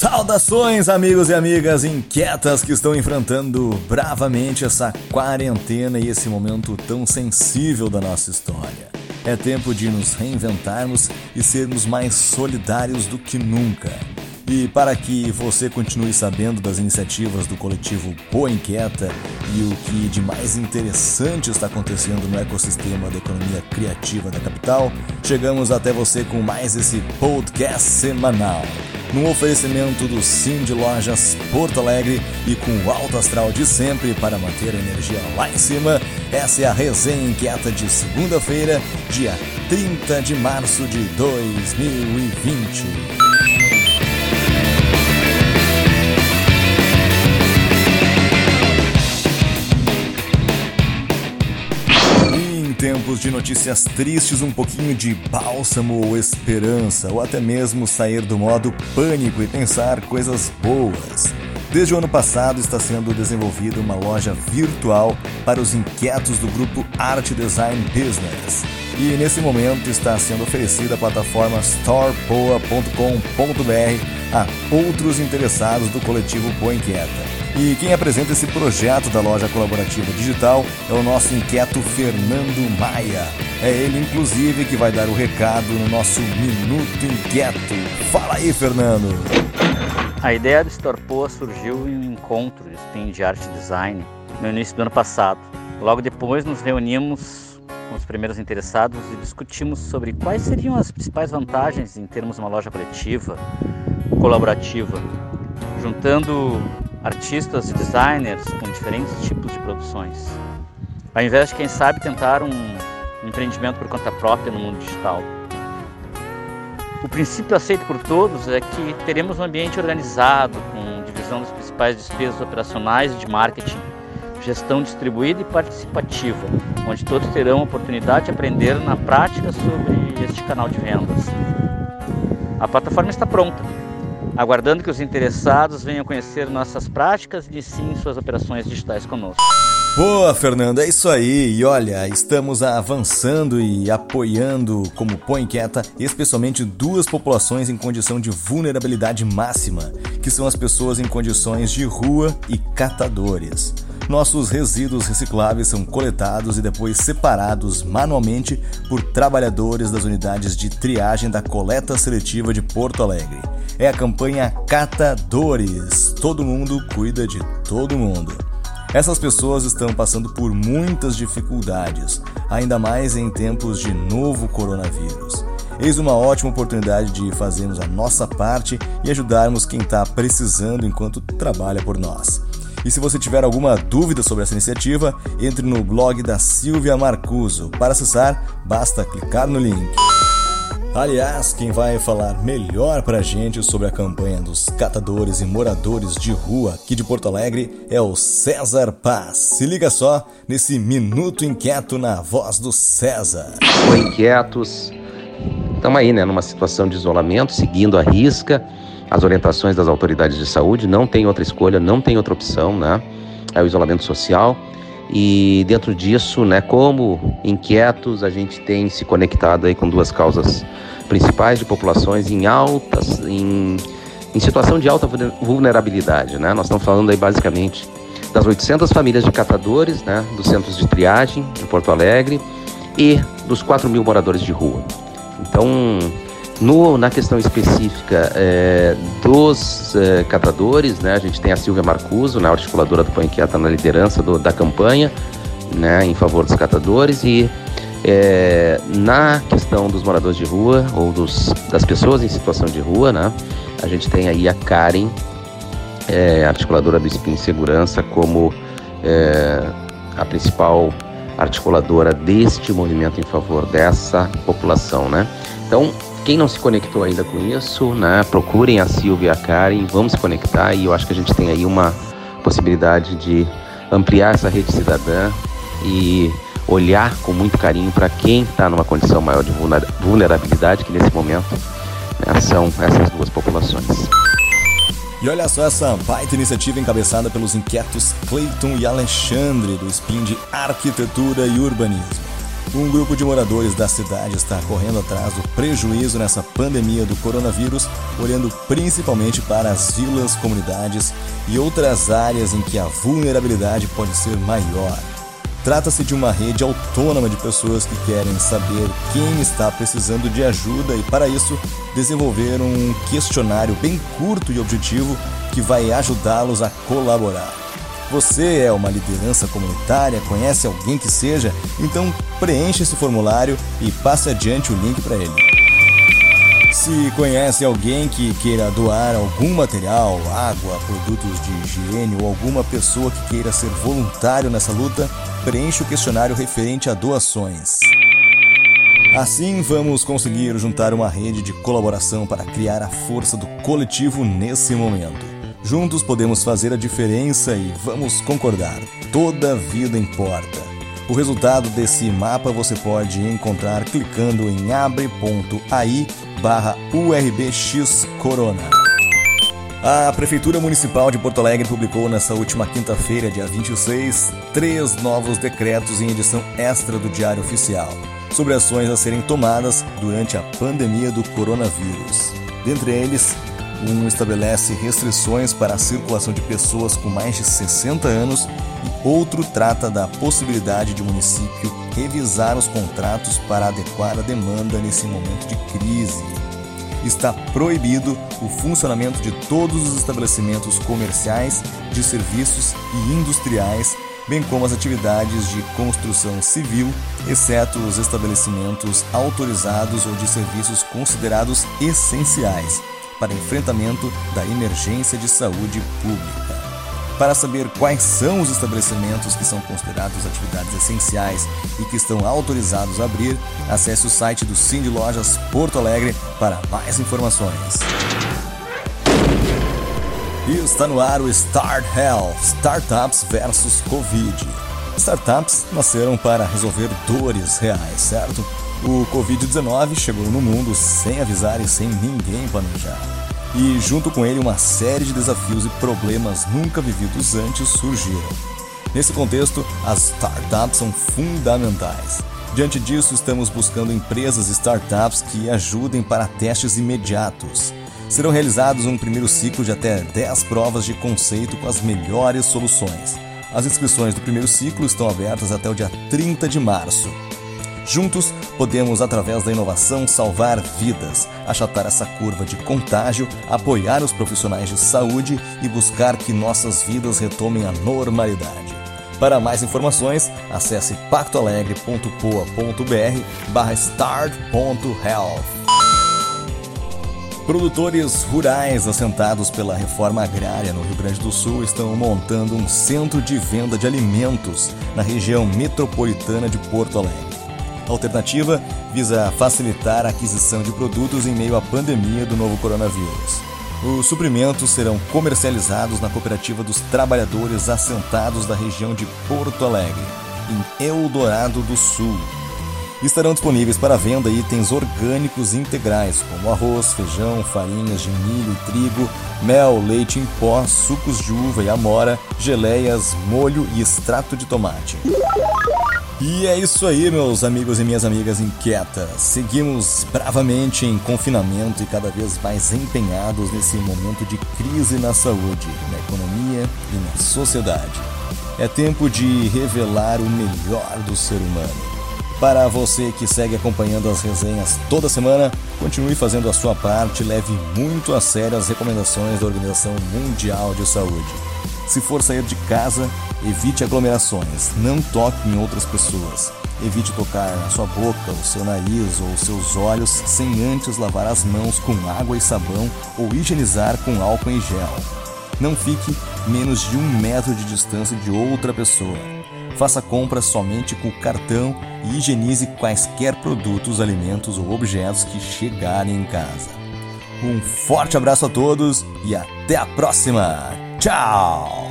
Saudações, amigos e amigas inquietas que estão enfrentando bravamente essa quarentena e esse momento tão sensível da nossa história. É tempo de nos reinventarmos e sermos mais solidários do que nunca. E para que você continue sabendo das iniciativas do coletivo Boa Inquieta e o que de mais interessante está acontecendo no ecossistema da economia criativa da capital, chegamos até você com mais esse podcast semanal. Num oferecimento do Sim de Lojas Porto Alegre e com o alto astral de sempre para manter a energia lá em cima, essa é a resenha inquieta de segunda-feira, dia 30 de março de 2020. Tempos de notícias tristes, um pouquinho de bálsamo ou esperança, ou até mesmo sair do modo pânico e pensar coisas boas. Desde o ano passado está sendo desenvolvida uma loja virtual para os inquietos do grupo Art Design Business. E nesse momento está sendo oferecida a plataforma storepoa.com.br a outros interessados do coletivo Boa Inquieta. E quem apresenta esse projeto da loja colaborativa digital é o nosso inquieto Fernando Maia. É ele, inclusive, que vai dar o recado no nosso Minuto Inquieto. Fala aí, Fernando! A ideia do Storpoa surgiu em um encontro de spin de arte design no início do ano passado. Logo depois nos reunimos com os primeiros interessados e discutimos sobre quais seriam as principais vantagens em termos uma loja coletiva, colaborativa, juntando artistas e designers com diferentes tipos de produções. Ao invés de, quem sabe, tentar um empreendimento por conta própria no mundo digital. O princípio aceito por todos é que teremos um ambiente organizado, com divisão das principais despesas operacionais e de marketing, gestão distribuída e participativa, onde todos terão a oportunidade de aprender na prática sobre este canal de vendas. A plataforma está pronta aguardando que os interessados venham conhecer nossas práticas e sim suas operações digitais conosco. Boa, Fernando, é isso aí. E olha, estamos avançando e apoiando como Põe Inquieta, especialmente duas populações em condição de vulnerabilidade máxima, que são as pessoas em condições de rua e catadores. Nossos resíduos recicláveis são coletados e depois separados manualmente por trabalhadores das unidades de triagem da coleta seletiva de Porto Alegre. É a campanha Catadores. Todo mundo cuida de todo mundo. Essas pessoas estão passando por muitas dificuldades, ainda mais em tempos de novo coronavírus. Eis uma ótima oportunidade de fazermos a nossa parte e ajudarmos quem está precisando enquanto trabalha por nós. E se você tiver alguma dúvida sobre essa iniciativa, entre no blog da Silvia Marcuso. Para acessar, basta clicar no link. Aliás, quem vai falar melhor pra gente sobre a campanha dos catadores e moradores de rua aqui de Porto Alegre é o César Paz. Se liga só nesse Minuto Inquieto na voz do César. Oi, inquietos. Estamos aí, né, numa situação de isolamento, seguindo a risca as orientações das autoridades de saúde, não tem outra escolha, não tem outra opção, né? É o isolamento social. E dentro disso, né, como inquietos, a gente tem se conectado aí com duas causas principais de populações em altas, em, em situação de alta vulnerabilidade, né? Nós estamos falando aí basicamente das 800 famílias de catadores, né, dos centros de triagem de Porto Alegre e dos 4 mil moradores de rua. Então, no, na questão específica é, dos é, catadores, né, a gente tem a Silvia Marcuso, né, articuladora do Põe Inquieta na liderança do, da campanha né, em favor dos catadores e é, na questão dos moradores de rua ou dos, das pessoas em situação de rua, né, a gente tem aí a Karen, é, articuladora do Spin Segurança, como é, a principal articuladora deste movimento em favor dessa população, né? Então, quem não se conectou ainda com isso, né, procurem a Silvia e a Karen, vamos se conectar e eu acho que a gente tem aí uma possibilidade de ampliar essa rede cidadã e olhar com muito carinho para quem está numa condição maior de vulnerabilidade, que nesse momento né, são essas duas populações. E olha só essa baita iniciativa encabeçada pelos inquietos Clayton e Alexandre do Spin de Arquitetura e Urbanismo. Um grupo de moradores da cidade está correndo atrás do prejuízo nessa pandemia do coronavírus, olhando principalmente para as vilas, comunidades e outras áreas em que a vulnerabilidade pode ser maior. Trata-se de uma rede autônoma de pessoas que querem saber quem está precisando de ajuda e, para isso, desenvolveram um questionário bem curto e objetivo que vai ajudá-los a colaborar. Você é uma liderança comunitária, conhece alguém que seja? Então preencha esse formulário e passe adiante o link para ele. Se conhece alguém que queira doar algum material, água, produtos de higiene ou alguma pessoa que queira ser voluntário nessa luta, preencha o questionário referente a doações. Assim, vamos conseguir juntar uma rede de colaboração para criar a força do coletivo nesse momento. Juntos podemos fazer a diferença e vamos concordar: toda vida importa. O resultado desse mapa você pode encontrar clicando em abre.ai barra urbxcorona. A Prefeitura Municipal de Porto Alegre publicou nessa última quinta-feira, dia 26, três novos decretos em edição extra do Diário Oficial sobre ações a serem tomadas durante a pandemia do coronavírus. Dentre eles, um estabelece restrições para a circulação de pessoas com mais de 60 anos e outro trata da possibilidade de o município revisar os contratos para adequar a demanda nesse momento de crise. Está proibido o funcionamento de todos os estabelecimentos comerciais, de serviços e industriais, bem como as atividades de construção civil, exceto os estabelecimentos autorizados ou de serviços considerados essenciais para enfrentamento da emergência de saúde pública. Para saber quais são os estabelecimentos que são considerados atividades essenciais e que estão autorizados a abrir, acesse o site do Cindy Lojas Porto Alegre para mais informações. E está no ar o Start Health Startups versus Covid. Startups nasceram para resolver dores reais, certo? O Covid-19 chegou no mundo sem avisar e sem ninguém planejar. E junto com ele, uma série de desafios e problemas nunca vividos antes surgiram. Nesse contexto, as startups são fundamentais. Diante disso, estamos buscando empresas e startups que ajudem para testes imediatos. Serão realizados um primeiro ciclo de até 10 provas de conceito com as melhores soluções. As inscrições do primeiro ciclo estão abertas até o dia 30 de março. Juntos, podemos, através da inovação, salvar vidas, achatar essa curva de contágio, apoiar os profissionais de saúde e buscar que nossas vidas retomem a normalidade. Para mais informações, acesse pactoalegre.poa.br barra start.health. Produtores rurais assentados pela reforma agrária no Rio Grande do Sul estão montando um centro de venda de alimentos na região metropolitana de Porto Alegre. Alternativa visa facilitar a aquisição de produtos em meio à pandemia do novo coronavírus. Os suprimentos serão comercializados na Cooperativa dos Trabalhadores Assentados da região de Porto Alegre, em Eldorado do Sul. Estarão disponíveis para venda itens orgânicos integrais, como arroz, feijão, farinhas de milho e trigo, mel, leite em pó, sucos de uva e amora, geleias, molho e extrato de tomate. E é isso aí, meus amigos e minhas amigas inquietas. Seguimos bravamente em confinamento e cada vez mais empenhados nesse momento de crise na saúde, na economia e na sociedade. É tempo de revelar o melhor do ser humano. Para você que segue acompanhando as resenhas toda semana, continue fazendo a sua parte e leve muito a sério as recomendações da Organização Mundial de Saúde. Se for sair de casa, Evite aglomerações, não toque em outras pessoas. Evite tocar na sua boca, o seu nariz ou os seus olhos sem antes lavar as mãos com água e sabão ou higienizar com álcool em gel. Não fique menos de um metro de distância de outra pessoa. Faça compras somente com cartão e higienize quaisquer produtos, alimentos ou objetos que chegarem em casa. Um forte abraço a todos e até a próxima! Tchau!